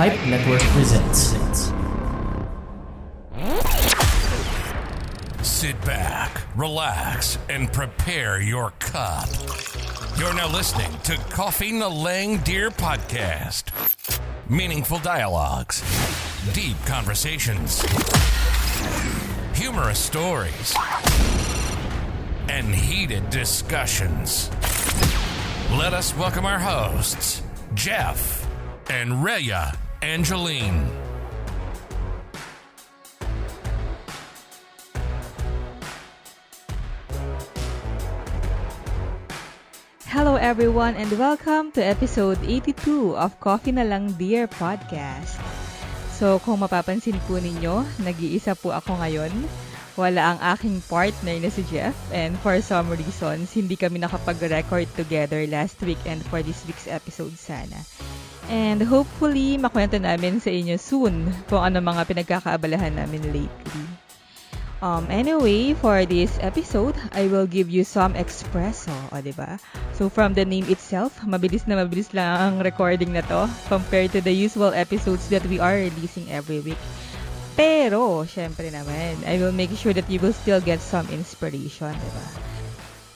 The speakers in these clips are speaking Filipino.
Network presents. Sit back, relax, and prepare your cup. You're now listening to Coffee Nalang Deer Podcast. Meaningful dialogues, deep conversations, humorous stories, and heated discussions. Let us welcome our hosts, Jeff and Rhea Angeline. Hello everyone and welcome to episode 82 of Coffee na lang Dear podcast. So kung mapapansin po ninyo, nag-iisa po ako ngayon. Wala ang aking partner na si Jeff and for some reasons, hindi kami nakapag-record together last week and for this week's episode sana. And hopefully, makwento namin sa inyo soon kung ano mga pinagkakaabalahan namin lately. Um, anyway, for this episode, I will give you some espresso, o diba? So from the name itself, mabilis na mabilis lang ang recording na to compared to the usual episodes that we are releasing every week. Pero, syempre naman, I will make sure that you will still get some inspiration, diba?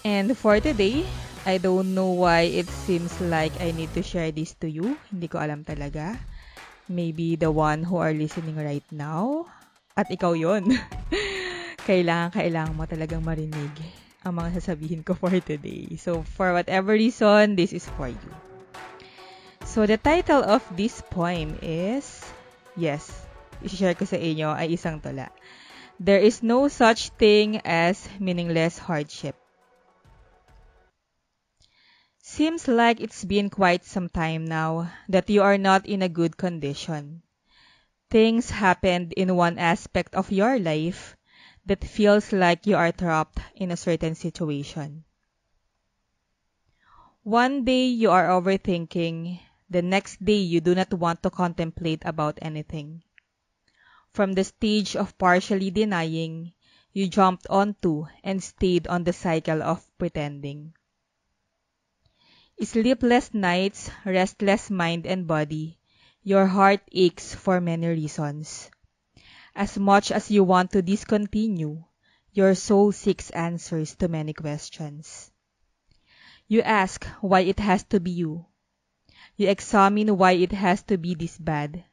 And for today, I don't know why it seems like I need to share this to you. Hindi ko alam talaga. Maybe the one who are listening right now. At ikaw yon. kailangan, kailangan mo talagang marinig ang mga sasabihin ko for today. So, for whatever reason, this is for you. So, the title of this poem is, yes, i-share ko sa inyo ay isang tula. There is no such thing as meaningless hardship. Seems like it's been quite some time now that you are not in a good condition. Things happened in one aspect of your life that feels like you are trapped in a certain situation. One day you are overthinking, the next day you do not want to contemplate about anything. From the stage of partially denying, you jumped onto and stayed on the cycle of pretending. Sleepless nights, restless mind and body, your heart aches for many reasons. As much as you want to discontinue, your soul seeks answers to many questions. You ask why it has to be you. You examine why it has to be this bad.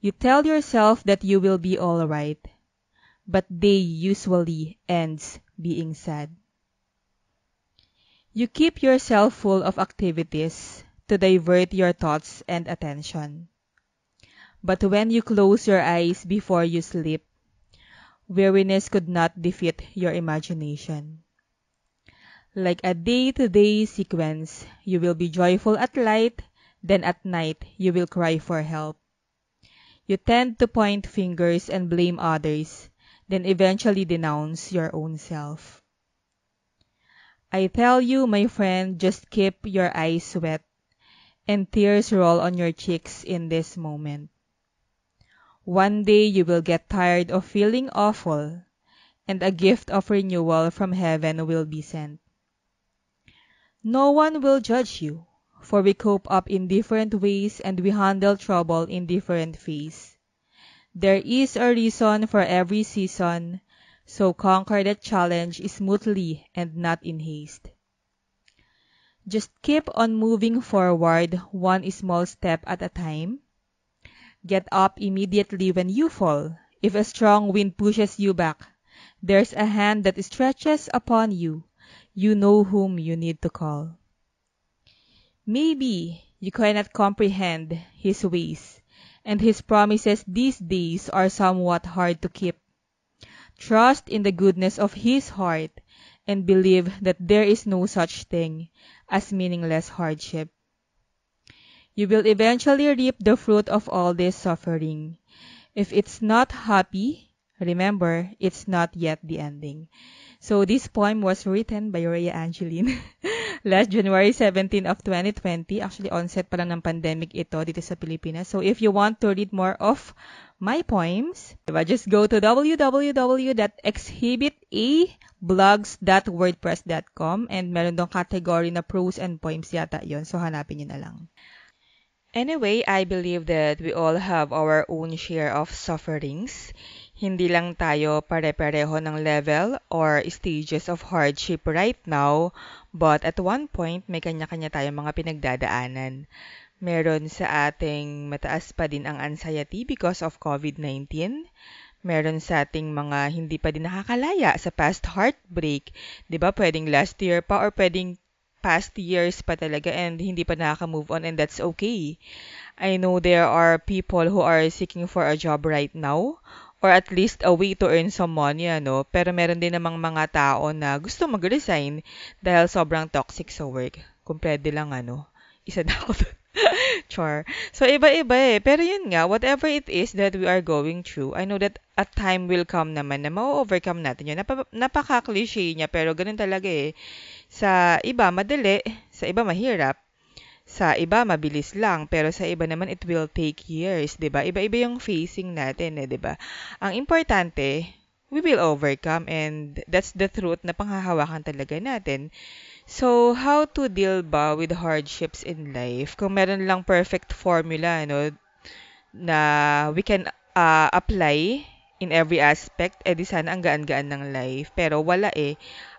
You tell yourself that you will be alright, but day usually ends being sad. You keep yourself full of activities to divert your thoughts and attention. But when you close your eyes before you sleep, weariness could not defeat your imagination. Like a day-to-day sequence, you will be joyful at light, then at night you will cry for help. You tend to point fingers and blame others, then eventually denounce your own self. I tell you, my friend, just keep your eyes wet and tears roll on your cheeks in this moment. One day you will get tired of feeling awful, and a gift of renewal from heaven will be sent. No one will judge you, for we cope up in different ways and we handle trouble in different ways. There is a reason for every season, so conquer that challenge smoothly and not in haste. Just keep on moving forward one small step at a time. Get up immediately when you fall. If a strong wind pushes you back, there's a hand that stretches upon you. You know whom you need to call. Maybe you cannot comprehend his ways, and his promises these days are somewhat hard to keep. Trust in the goodness of his heart and believe that there is no such thing as meaningless hardship. You will eventually reap the fruit of all this suffering. If it's not happy, remember, it's not yet the ending. So this poem was written by Rhea Angeline last January 17 of 2020. Actually, onset pa lang ng pandemic ito dito sa Pilipinas. So if you want to read more of my poems, diba, just go to www.exhibita.blogs.wordpress.com and meron dong category na prose and poems yata yon So hanapin nyo na lang. Anyway, I believe that we all have our own share of sufferings. Hindi lang tayo pare-pareho ng level or stages of hardship right now, but at one point, may kanya-kanya tayong mga pinagdadaanan. Meron sa ating mataas pa din ang anxiety because of COVID-19. Meron sa ating mga hindi pa din nakakalaya sa past heartbreak. 'Di ba Pwedeng last year pa or pwedeng past years pa talaga and hindi pa nakaka-move on and that's okay. I know there are people who are seeking for a job right now or at least a way to earn some money, ano. Pero meron din namang mga tao na gusto mag-resign dahil sobrang toxic sa work. Kung pwede lang, ano, isa na ako. Char. So, iba-iba eh. Pero yun nga, whatever it is that we are going through, I know that a time will come naman na ma-overcome natin yun. Napa- napaka-cliche niya, pero ganun talaga eh. Sa iba, madali. Sa iba, mahirap. Sa iba, mabilis lang. Pero sa iba naman, it will take years, 'di ba? Iba-iba yung facing natin, eh, 'di ba? Ang importante, we will overcome and that's the truth na panghahawakan talaga natin. So, how to deal ba with hardships in life? Kung meron lang perfect formula, no, na we can uh, apply in every aspect, eh di sana ang gaan-gaan ng life. Pero wala eh.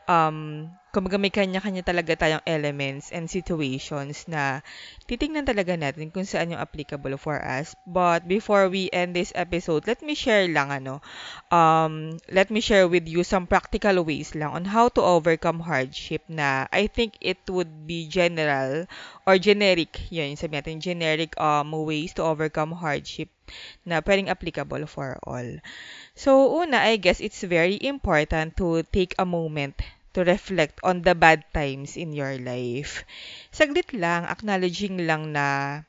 Um, kumbaga may kanya-kanya talaga tayong elements and situations na titingnan talaga natin kung saan yung applicable for us. But before we end this episode, let me share lang ano, um, let me share with you some practical ways lang on how to overcome hardship na I think it would be general or generic, yun, sabi natin, generic um, ways to overcome hardship na pwedeng applicable for all. So, una, I guess it's very important to take a moment to reflect on the bad times in your life. Saglit lang, acknowledging lang na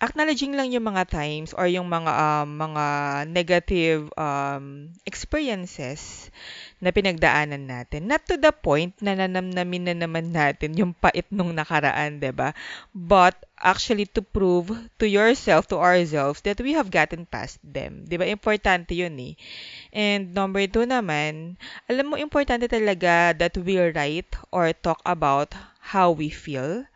acknowledging lang yung mga times or yung mga um, mga negative um, experiences na pinagdaanan natin. Not to the point na nanamnamin na naman natin yung pait nung nakaraan, 'di ba? But actually to prove to yourself, to ourselves, that we have gotten past them. 'Di ba? Importante yun eh. And number two naman, alam mo, importante talaga that we write or talk about how we feel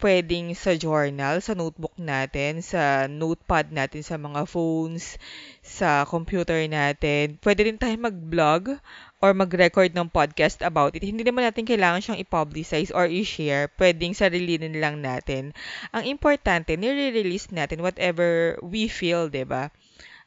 pwedeng sa journal, sa notebook natin, sa notepad natin sa mga phones, sa computer natin. Pwede rin tayo mag-blog or mag-record ng podcast about it. Hindi naman natin kailangan siyang i-publicize or i-share. Pwedeng sarilinin lang natin. Ang importante, nire-release natin whatever we feel, ba?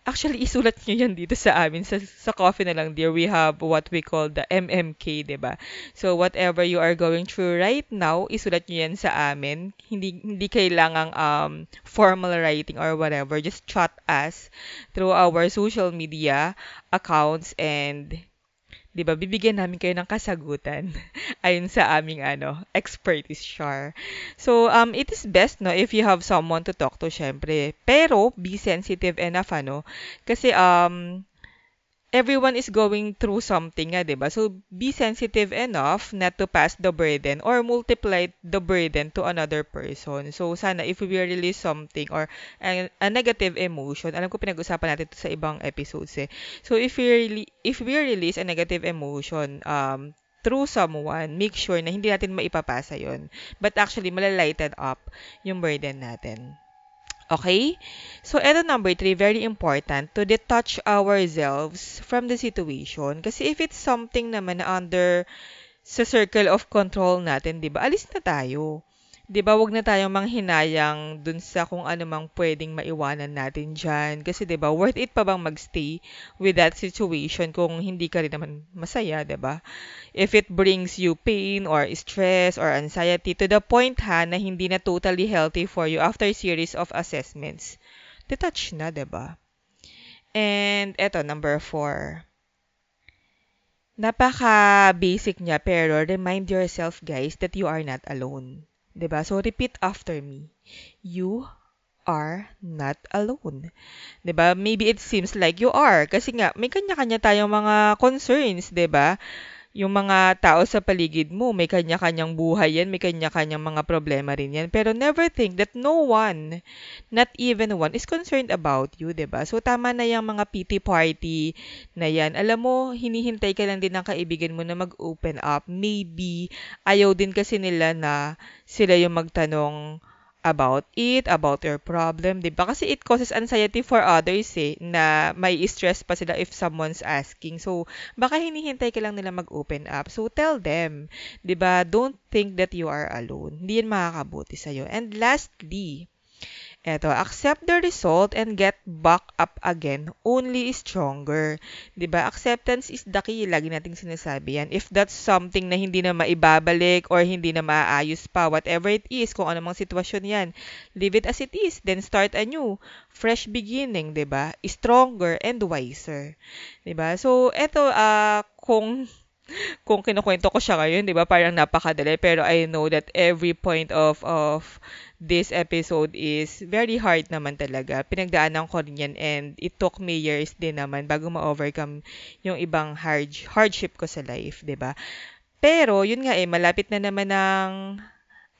Actually, isulat nyo yan dito sa amin. Sa, sa coffee na lang, dear, we have what we call the MMK, ba? So, whatever you are going through right now, isulat nyo yan sa amin. Hindi, hindi kailangang um, formal writing or whatever. Just chat us through our social media accounts and 'di ba, bibigyan namin kayo ng kasagutan ayon sa aming ano, expertise share. So, um it is best no if you have someone to talk to syempre. Pero be sensitive enough ano kasi um everyone is going through something nga, 'di ba? So be sensitive enough not to pass the burden or multiply the burden to another person. So sana if we release something or a, a negative emotion, alam ko pinag-usapan natin 'to sa ibang episodes eh. So if we really, if we release a negative emotion um through someone, make sure na hindi natin maipapasa yon But actually, malalighten up yung burden natin. Okay? So, eto number three, very important, to detach ourselves from the situation. Kasi if it's something naman under sa circle of control natin, di ba, alis na tayo. 'Di ba, wag na tayong manghinayang dun sa kung ano mang pwedeng maiwanan natin diyan. Kasi 'di ba, worth it pa bang magstay with that situation kung hindi ka rin naman masaya, 'di ba? If it brings you pain or stress or anxiety to the point ha na hindi na totally healthy for you after series of assessments, detach na, 'di ba? And eto number four. Napaka-basic niya pero remind yourself guys that you are not alone. 'Di ba? So repeat after me. You are not alone. 'Di ba? Maybe it seems like you are kasi nga may kanya-kanya tayong mga concerns, 'di ba? Yung mga tao sa paligid mo, may kanya-kanyang buhay yan, may kanya-kanyang mga problema rin yan. Pero never think that no one, not even one, is concerned about you, ba diba? So, tama na yung mga pity party na yan. Alam mo, hinihintay ka lang din ng kaibigan mo na mag-open up. Maybe, ayaw din kasi nila na sila yung magtanong about it, about your problem, 'di ba? Kasi it causes anxiety for others eh, na may stress pa sila if someone's asking. So, baka hinihintay ka lang nila mag-open up. So, tell them, 'di ba? Don't think that you are alone. Hindi yan makakabuti sa'yo. And lastly, Eto, accept the result and get back up again only stronger. 'Di ba? Acceptance is the key. Lagi nating sinasabi yan. If that's something na hindi na maibabalik or hindi na maaayos pa, whatever it is, kung anumang sitwasyon yan, leave it as it is. Then start anew. Fresh beginning, 'di ba? Stronger and wiser. 'Di ba? So, eto, uh, kung kung kinukwento ko siya ngayon, 'di ba? Parang napakadali pero I know that every point of of this episode is very hard naman talaga. Pinagdaanan ko rin yan and it took me years din naman bago ma-overcome yung ibang hard hardship ko sa life, 'di ba? Pero yun nga eh malapit na naman ng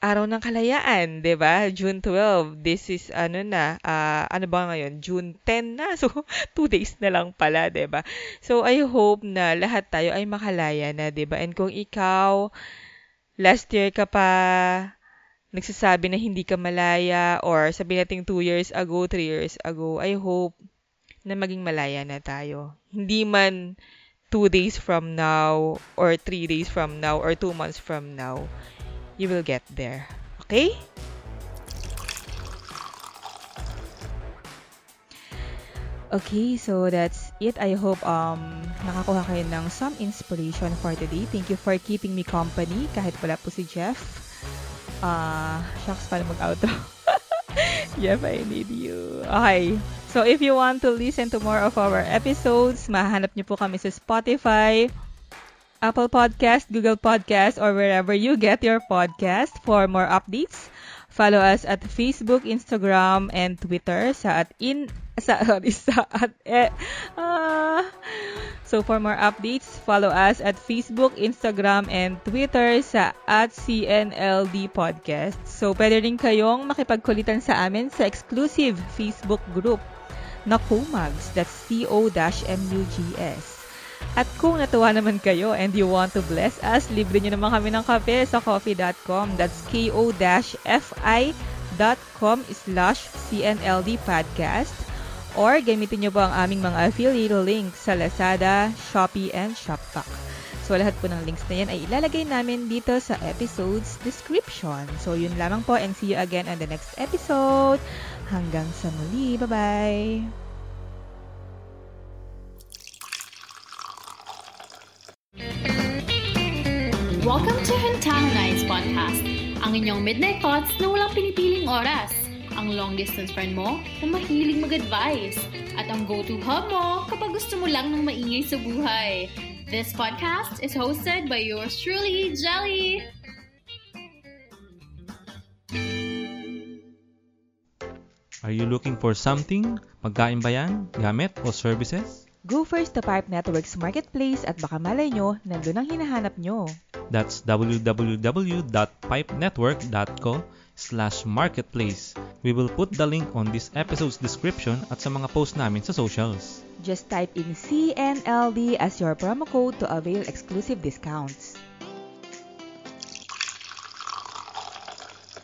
araw ng kalayaan, 'di ba? June 12. This is ano na, uh, ano ba ngayon? June 10 na. So, two days na lang pala, 'di ba? So, I hope na lahat tayo ay makalaya na, 'di ba? And kung ikaw last year ka pa nagsasabi na hindi ka malaya or sabi natin 2 years ago, 3 years ago, I hope na maging malaya na tayo. Hindi man 2 days from now or 3 days from now or 2 months from now you will get there. Okay? Okay, so that's it. I hope um nakakuha kayo ng some inspiration for today. Thank you for keeping me company kahit wala po si Jeff. Uh, shucks paano mag-outro. Jeff, I need you. Okay. So if you want to listen to more of our episodes, mahanap niyo po kami sa Spotify, Apple Podcast, Google Podcast, or wherever you get your podcast. For more updates, follow us at Facebook, Instagram, and Twitter sa at in sa, sa at eh, uh, so for more updates, follow us at Facebook, Instagram, and Twitter sa at CNLD Podcast. So pwede rin kayong makipagkulitan sa amin sa exclusive Facebook group na Comugs. That's C-O-M-U-G-S. At kung natuwa naman kayo and you want to bless us, libre nyo naman kami ng kape sa coffee.com. That's ko-fi.com slash cnld podcast. Or gamitin nyo po ang aming mga affiliate links sa Lazada, Shopee, and Shopback. So, lahat po ng links na yan ay ilalagay namin dito sa episode's description. So, yun lamang po and see you again on the next episode. Hanggang sa muli. Bye-bye! Welcome to Hintang Nights Podcast, ang inyong midnight thoughts na walang pinipiling oras. Ang long-distance friend mo na mahilig mag-advise. At ang go-to hub mo kapag gusto mo lang ng maingay sa buhay. This podcast is hosted by yours truly, Jelly! Are you looking for something? Magkain ba yan? Gamit o services? Go first to Pipe Networks Marketplace at baka malay nyo, nandun ang hinahanap nyo. That's www.pipenetwork.co slash marketplace. We will put the link on this episode's description at sa mga post namin sa socials. Just type in CNLD as your promo code to avail exclusive discounts.